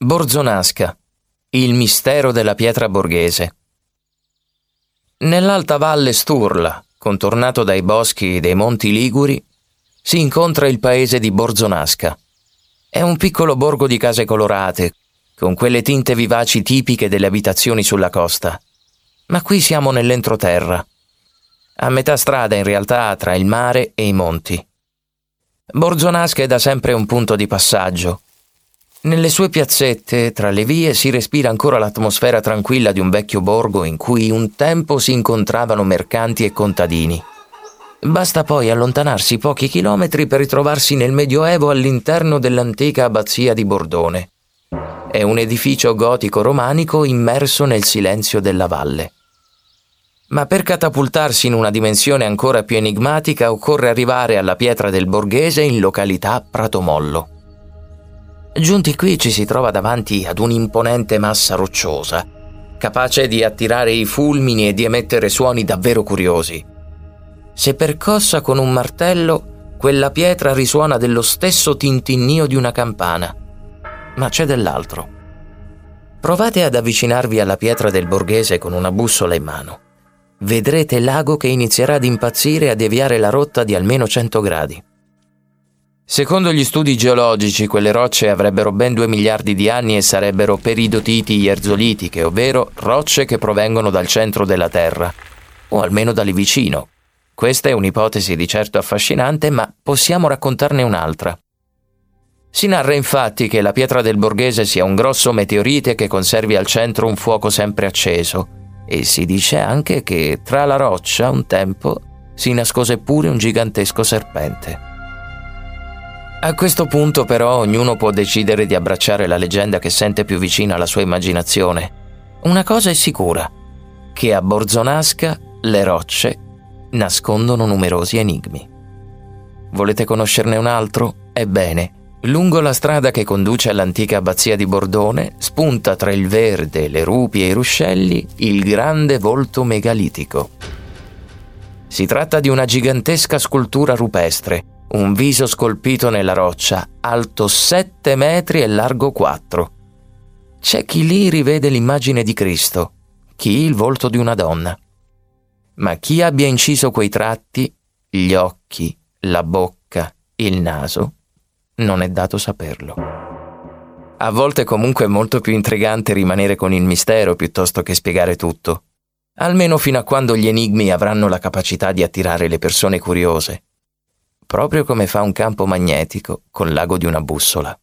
Borzonasca. Il mistero della pietra borghese. Nell'alta valle Sturla, contornato dai boschi dei Monti Liguri, si incontra il paese di Borzonasca. È un piccolo borgo di case colorate, con quelle tinte vivaci tipiche delle abitazioni sulla costa. Ma qui siamo nell'entroterra, a metà strada in realtà tra il mare e i monti. Borzonasca è da sempre un punto di passaggio, nelle sue piazzette, tra le vie, si respira ancora l'atmosfera tranquilla di un vecchio borgo in cui un tempo si incontravano mercanti e contadini. Basta poi allontanarsi pochi chilometri per ritrovarsi nel Medioevo all'interno dell'antica abbazia di Bordone. È un edificio gotico romanico immerso nel silenzio della valle. Ma per catapultarsi in una dimensione ancora più enigmatica occorre arrivare alla pietra del Borghese in località Pratomollo. Giunti qui ci si trova davanti ad un'imponente massa rocciosa, capace di attirare i fulmini e di emettere suoni davvero curiosi. Se percossa con un martello, quella pietra risuona dello stesso tintinnio di una campana. Ma c'è dell'altro. Provate ad avvicinarvi alla pietra del borghese con una bussola in mano. Vedrete l'ago che inizierà ad impazzire e a deviare la rotta di almeno 100 gradi. Secondo gli studi geologici, quelle rocce avrebbero ben 2 miliardi di anni e sarebbero peridotiti erzolitiche, ovvero rocce che provengono dal centro della Terra, o almeno da lì vicino. Questa è un'ipotesi di certo affascinante, ma possiamo raccontarne un'altra. Si narra infatti che la pietra del Borghese sia un grosso meteorite che conservi al centro un fuoco sempre acceso, e si dice anche che tra la roccia un tempo si nascose pure un gigantesco serpente. A questo punto però ognuno può decidere di abbracciare la leggenda che sente più vicina alla sua immaginazione. Una cosa è sicura, che a Borzonasca le rocce nascondono numerosi enigmi. Volete conoscerne un altro? Ebbene, lungo la strada che conduce all'antica abbazia di Bordone spunta tra il verde, le rupi e i ruscelli il grande volto megalitico. Si tratta di una gigantesca scultura rupestre un viso scolpito nella roccia, alto 7 metri e largo 4. C'è chi lì rivede l'immagine di Cristo, chi il volto di una donna. Ma chi abbia inciso quei tratti, gli occhi, la bocca, il naso, non è dato saperlo. A volte comunque è molto più intrigante rimanere con il mistero piuttosto che spiegare tutto, almeno fino a quando gli enigmi avranno la capacità di attirare le persone curiose proprio come fa un campo magnetico con l'ago di una bussola.